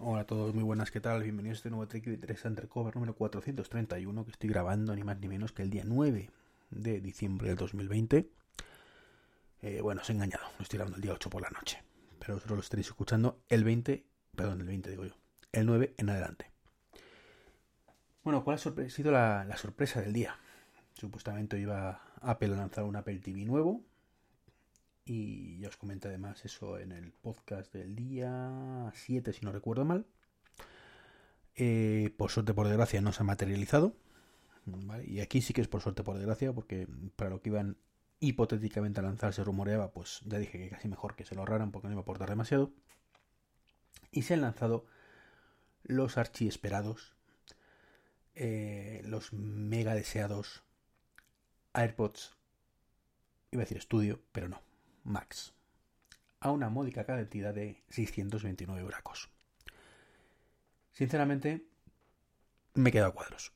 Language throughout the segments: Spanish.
Hola a todos, muy buenas, ¿qué tal? Bienvenidos a este nuevo Tricky de 3 Undercover número 431 que estoy grabando ni más ni menos que el día 9 de diciembre del 2020. Eh, bueno, os he engañado, lo estoy grabando el día 8 por la noche, pero vosotros lo estaréis escuchando el 20, perdón, el 20 digo yo, el 9 en adelante. Bueno, ¿cuál ha sido la, la sorpresa del día? Supuestamente iba Apple a lanzar un Apple TV nuevo, y ya os comenté además eso en el podcast del día 7, si no recuerdo mal. Eh, por suerte, por desgracia, no se ha materializado. Y aquí sí que es por suerte, por desgracia, porque para lo que iban hipotéticamente a lanzar se rumoreaba, pues ya dije que casi mejor que se lo ahorraran porque no iba a aportar demasiado. Y se han lanzado los archiesperados, eh, los mega deseados AirPods, iba a decir estudio, pero no, Max, a una módica cantidad de 629 euracos. Sinceramente, me he quedado cuadros.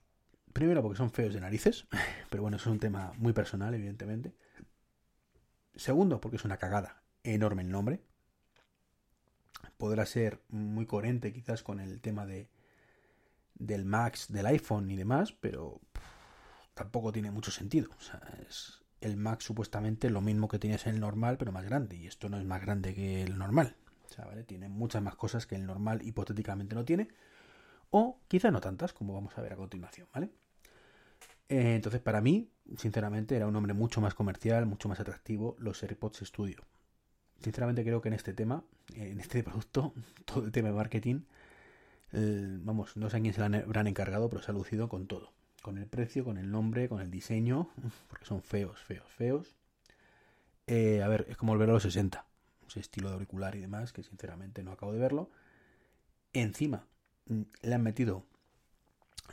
Primero porque son feos de narices, pero bueno, eso es un tema muy personal, evidentemente. Segundo, porque es una cagada enorme el nombre. Podrá ser muy coherente quizás con el tema de del Max, del iPhone y demás, pero tampoco tiene mucho sentido. O sea, es, el Mac supuestamente lo mismo que tienes en el normal, pero más grande. Y esto no es más grande que el normal. O sea, ¿vale? Tiene muchas más cosas que el normal hipotéticamente no tiene. O quizá no tantas, como vamos a ver a continuación, ¿vale? Eh, entonces, para mí, sinceramente, era un nombre mucho más comercial, mucho más atractivo, los AirPods Studio. Sinceramente creo que en este tema, en este producto, todo el tema de marketing, vamos, no sé a quién se lo habrán encargado, pero se ha lucido con todo con el precio, con el nombre, con el diseño, porque son feos, feos, feos. Eh, a ver, es como volver a los 60, ese estilo de auricular y demás, que sinceramente no acabo de verlo. Encima mm, le han metido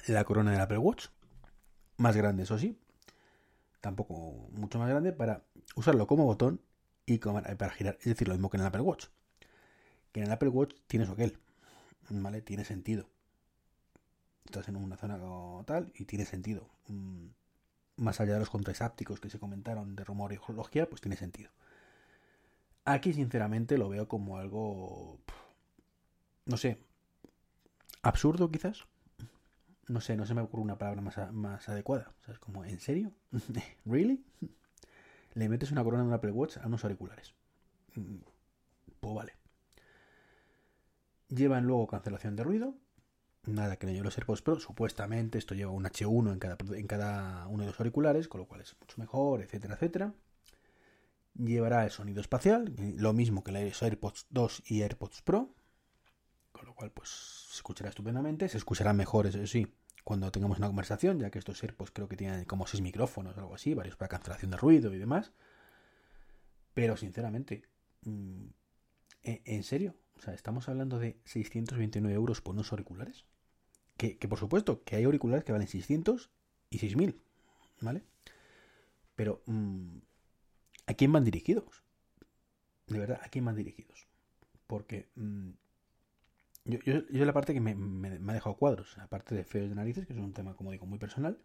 la corona del Apple Watch, más grande, eso sí, tampoco mucho más grande, para usarlo como botón y para girar. Es decir, lo mismo que en el Apple Watch. Que en el Apple Watch tienes aquel, ¿vale? Tiene sentido estás en una zona tal y tiene sentido. Mm, más allá de los contras ápticos que se comentaron de rumor y geología, pues tiene sentido. Aquí, sinceramente, lo veo como algo. No sé. Absurdo, quizás. No sé, no se me ocurre una palabra más, más adecuada. O sea, es como, ¿en serio? ¿Really? Le metes una corona de un Apple Watch a unos auriculares. Mm, pues vale. Llevan luego cancelación de ruido, nada que lleve los AirPods Pro. Supuestamente esto lleva un H1 en cada, en cada uno de los auriculares, con lo cual es mucho mejor, etcétera, etcétera. Llevará el sonido espacial, lo mismo que los AirPods 2 y AirPods Pro, con lo cual pues se escuchará estupendamente. Se escuchará mejor, eso sí, cuando tengamos una conversación, ya que estos AirPods creo que tienen como 6 micrófonos o algo así, varios para cancelación de ruido y demás. Pero sinceramente, mm, ¿en serio? O sea, estamos hablando de 629 euros por unos auriculares. Que, por supuesto, que hay auriculares que valen 600 y 6000, ¿vale? Pero, mm, ¿a quién van dirigidos? De verdad, ¿a quién van dirigidos? Porque mm, yo, yo, la parte que me, ha dejado cuadros, aparte de feos de narices, que es un tema, como digo, muy personal,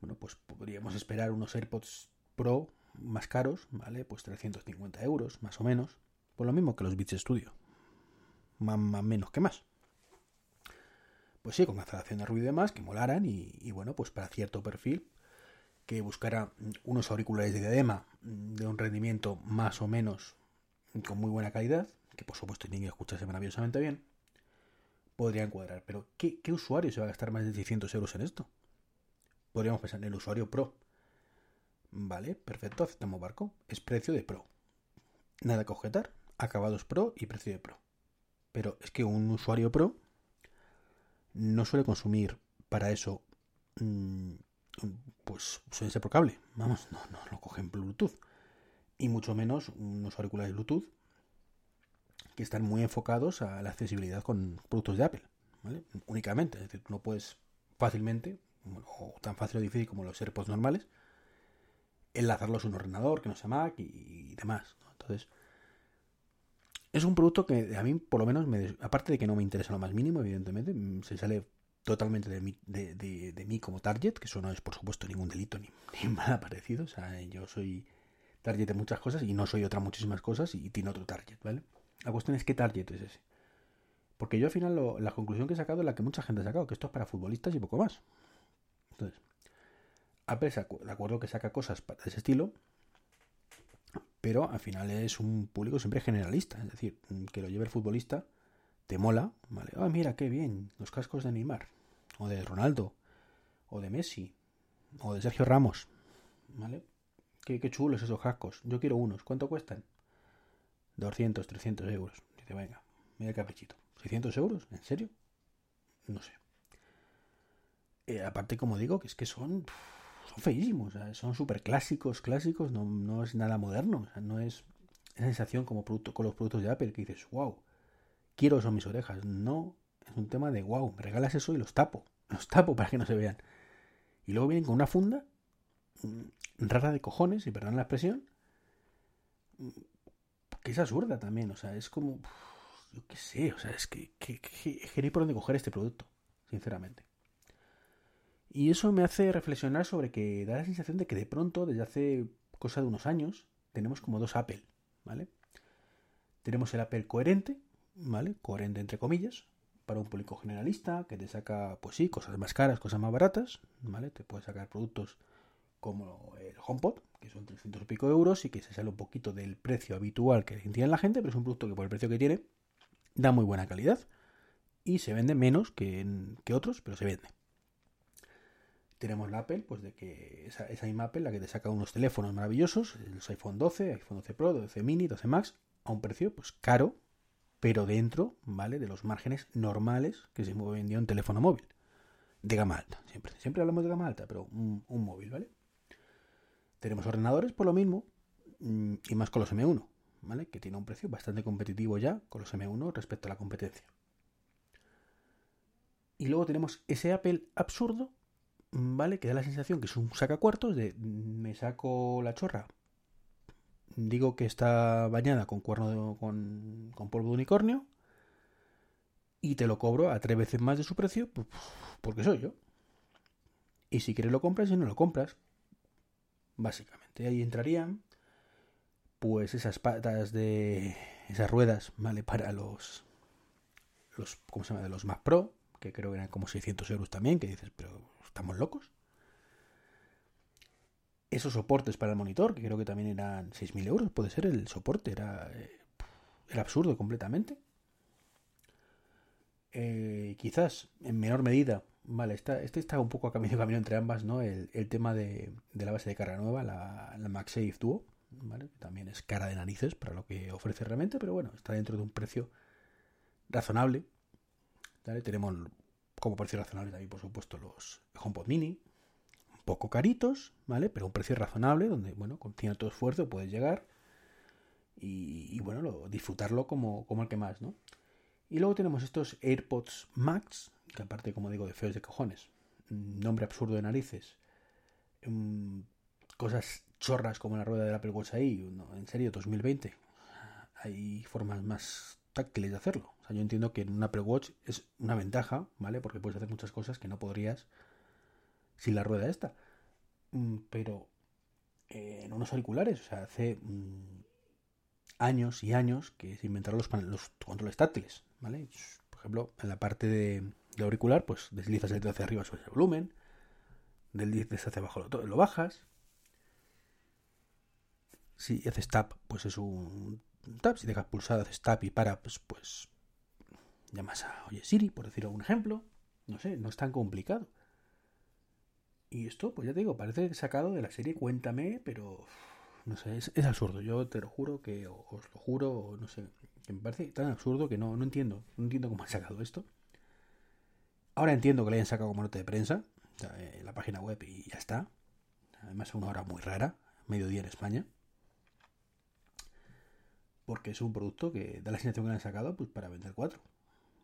bueno, pues podríamos esperar unos AirPods Pro más caros, ¿vale? Pues 350 euros, más o menos. Por lo mismo que los Beats Studio. Más, más menos que más pues sí, con cancelación de ruido y demás, que molaran y, bueno, pues para cierto perfil que buscara unos auriculares de diadema de un rendimiento más o menos con muy buena calidad, que por supuesto tienen que escucharse maravillosamente bien, podrían cuadrar. Pero ¿qué, ¿qué, usuario se va a gastar más de 600 euros en esto? Podríamos pensar en el usuario Pro. Vale, perfecto, aceptamos barco. Es precio de Pro. Nada que objetar. Acabados Pro y precio de Pro. Pero es que un usuario Pro no suele consumir para eso, mm, pues suele ser por cable. Vamos, no, no lo cogen Bluetooth. Y mucho menos unos auriculares Bluetooth que están muy enfocados a la accesibilidad con productos de Apple. ¿vale? Únicamente. Es decir, no puedes fácilmente, o tan fácil o difícil como los AirPods normales, enlazarlos a un ordenador que no sea Mac y, demás. Entonces, es un producto que a mí, por lo menos, me, aparte de que no me interesa lo más mínimo, evidentemente, mm, se sale totalmente de mí, de, mí como target, que eso no es, por supuesto, ningún delito ni, ni, nada parecido. O sea, yo soy target de muchas cosas y no soy otras muchísimas cosas y tiene otro target, ¿vale? La cuestión es qué target es ese. Porque yo al final la conclusión que he sacado es la que mucha gente ha sacado, que esto es para futbolistas y poco más. Entonces, Apple de acuerdo que saca cosas de ese estilo, pero al final es un público siempre generalista. Es decir, que lo lleve el futbolista, te mola, ¿vale? Ah, mira, qué bien, los cascos de Neymar, o de Ronaldo, o de Messi, o de Sergio Ramos, ¿vale? Qué, qué chulos esos cascos. Yo quiero unos. ¿Cuánto cuestan? 200, 300 euros. Dice, venga, mira caprichito. ¿600 euros? ¿En serio? No sé. Eh, aparte, como digo, que es que son, son feísimos. son súper clásicos, clásicos. No, no, es nada moderno. no es esa sensación como producto, con los productos de Apple que dices, wow, quiero eso en mis orejas. No, es un tema de, wow, me regalas eso y los tapo. Los tapo para que no se vean. Y luego vienen con una funda mm, rara de cojones, y perdón la expresión, que es absurda también, o sea, es como, yo qué sé, o sea, es que, que, que, por dónde coger este producto, sinceramente. Y eso me hace reflexionar sobre que da la sensación de que de pronto, desde hace cosa de unos años, tenemos como dos Apple, ¿vale? Tenemos el Apple coherente, ¿vale? Coherente entre comillas, para un público generalista, que te saca, pues sí, cosas más caras, cosas más baratas, ¿vale? Te puede sacar productos como el HomePod, que son 300 y pico euros y que se sale un poquito del precio habitual que tiene la gente, pero es un producto que por el precio que tiene da muy buena calidad y se vende menos que, que otros, pero se vende. Tenemos la Apple, pues de que esa, esa Apple, la que te saca unos teléfonos maravillosos, los iPhone 12, iPhone 12 Pro, 12 Mini, 12 Max, a un precio pues caro, pero dentro, ¿vale? De los márgenes normales que se mueve en un teléfono móvil. De gama alta, siempre. Siempre hablamos de gama alta, pero un móvil, ¿vale? Tenemos ordenadores por lo mismo mm, y más con los M1, ¿vale? Que tiene un precio bastante competitivo ya con los M1 respecto a la competencia. Y luego tenemos ese Apple absurdo, ¿vale? Que da la sensación que es un sacacuartos de mm, me saco la chorra, digo que está bañada con cuerno con, con polvo de unicornio y te lo cobro a tres veces más de su precio porque soy yo. Y si quieres lo compras y no lo compras básicamente. Ahí entrarían pues esas patas de esas ruedas, ¿vale? Para los los ¿cómo se llama? de los Mac Pro, que creo que eran como 600 euros también, que dices, pero estamos locos. Esos soportes para el monitor, que creo que también eran 6.000 euros, puede ser el soporte, era, eh, era absurdo completamente. Eh, quizás en menor medida Vale, este está un poco a camino, camino entre ambas, ¿no? El, tema de, la base de carga nueva, la, la MagSafe Duo, ¿vale? También es cara de narices para lo que ofrece realmente, pero bueno, está dentro de un precio razonable. ¿vale? Tenemos como precio razonable también, por supuesto, los HomePod Mini, un poco caritos, ¿vale? Pero un precio razonable, donde, bueno, con cierto esfuerzo puedes llegar y, bueno, disfrutarlo como, como el que más, ¿no? Y luego tenemos estos AirPods Max, que aparte, como digo, de feos de cojones, nombre absurdo de narices, mm, cosas chorras como la rueda del Apple Watch ahí, en serio, 2020, hay formas más táctiles de hacerlo. Yo entiendo que en un Apple Watch es una ventaja, ¿vale? Porque puedes hacer muchas cosas que no podrías sin la rueda esta. Mm, pero eh, en unos auriculares, o sea, hace mm, años y años que se inventaron los, controles táctiles, ¿vale? Por ejemplo, en la parte de, auricular, pues deslizas el dedo hacia arriba sobre el volumen, deslizas hacia abajo lo, bajas. Si haces tap, pues es un tap, si dejas pulsado haces tap y para, pues, pues llamas a Oye Siri, por decir algún ejemplo. No sé, no es tan complicado. Y esto, pues ya te digo, parece sacado de la serie Cuéntame, pero no sé, es, absurdo. Yo te lo juro que, os lo juro, no sé, que me parece tan absurdo que no, no entiendo, no entiendo cómo han sacado esto. Ahora entiendo que le hayan sacado como nota de prensa, en la página web y ya está. Además es una hora muy rara, mediodía en España. Porque es un producto que da la sensación que le han sacado pues para vender cuatro.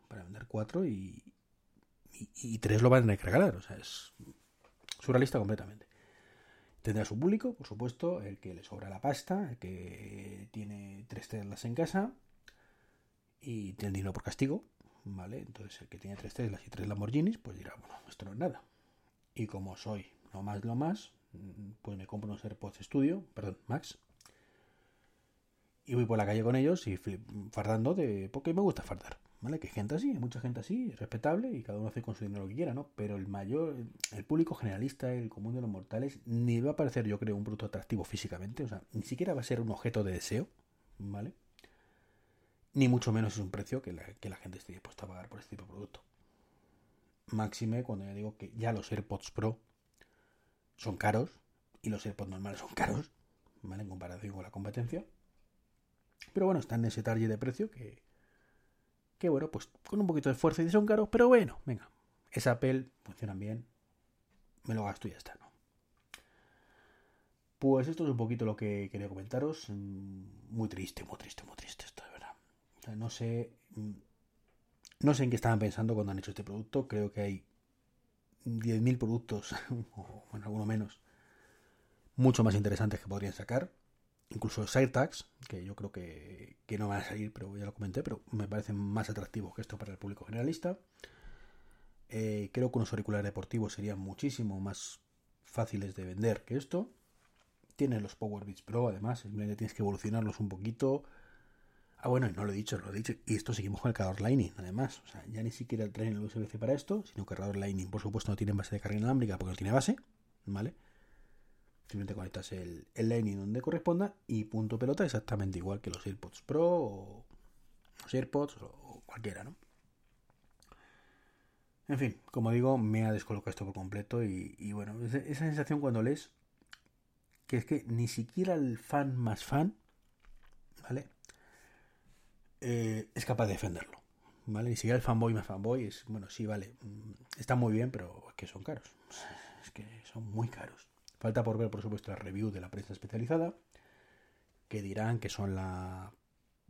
Para vender cuatro y, tres lo van a regalar. O sea, es surrealista completamente. Tendrá su público, por supuesto, el que le sobra la pasta, el que tiene tres Teslas en casa y tiene el dinero por castigo, ¿vale? Entonces el que tiene tres Teslas y tres Lamborghinis, pues dirá, bueno, esto no es nada. Y como soy lo más lo más, pues me compro unos AirPods Studio, perdón, Max, y voy por la calle con ellos y fardando de porque me gusta fardar. ¿Vale? Que hay gente así, hay mucha gente así, es respetable y cada uno hace con su dinero lo que quiera, ¿no? Pero el mayor, el público generalista, el común de los mortales, ni va a parecer, yo creo, un producto atractivo físicamente, o sea, ni siquiera va a ser un objeto de deseo, ¿vale? Ni mucho menos es un precio que la, que la gente esté dispuesta a pagar por este tipo de producto. Máxime cuando ya digo que ya los AirPods Pro son caros y los AirPods normales son caros, ¿vale? En comparación con la competencia. Pero bueno, están en ese target de precio que, que bueno, pues con un poquito de esfuerzo y son caros, pero bueno, venga, es Apple, funcionan bien, me lo gasto y ya está, ¿no? Pues esto es un poquito lo que quería comentaros. Mm, muy triste, muy triste, muy triste esto, de verdad. No sé. Mm, no sé en qué estaban pensando cuando han hecho este producto. Creo que hay 10.000 productos, o bueno, alguno menos, mucho más interesantes que podrían sacar incluso tags que yo creo que, no van a salir, pero ya lo comenté, pero me parecen más atractivos que esto para el público generalista. Eh, creo que unos auriculares deportivos serían muchísimo más fáciles de vender que esto. Tienen los Power Beats Pro, además, simplemente tienes que evolucionarlos un poquito. Ah, bueno, no lo he dicho, lo he dicho. Y esto seguimos con el cargador Lightning, además. O sea, ya ni siquiera traen el USB-C para esto, sino que el cargador Lightning, por supuesto, no tiene base de carga inalámbrica porque no tiene base, ¿vale? Simplemente conectas el, el Lightning donde corresponda y punto pelota exactamente igual que los AirPods Pro o los AirPods o cualquiera, ¿no? En fin, como digo, me ha descolocado esto por completo y, bueno, esa sensación cuando lees que es que ni siquiera el fan más fan, ¿vale? Eh, es capaz de defenderlo, ¿vale? Ni siquiera el fanboy más fanboy es, bueno, sí, vale, mm, está muy bien, pero es que son caros, es que son muy caros. Falta por ver, por supuesto, la review de la prensa especializada, que dirán que son la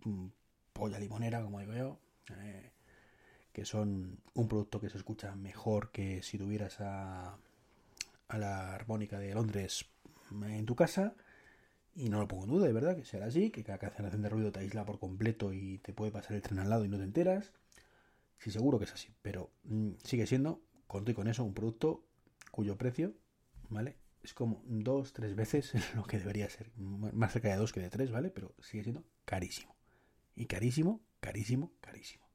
mm, polla limonera, como digo yo, eh, que son un producto que se escucha mejor que si tuvieras a, la armónica de Londres en tu casa. Y no lo pongo en duda, de verdad, que será así, que cada cancelación de ruido te aísla por completo y te puede pasar el tren al lado y no te enteras. Sí, seguro que es así, pero mm, sigue siendo, conto y con eso, un producto cuyo precio, ¿vale? Es como dos, tres veces lo que debería ser. Más cerca de dos que de tres, ¿vale? Pero sigue siendo carísimo. Y carísimo, carísimo, carísimo.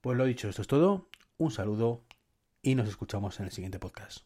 Pues lo dicho, esto es todo. Un saludo y nos escuchamos en el siguiente podcast.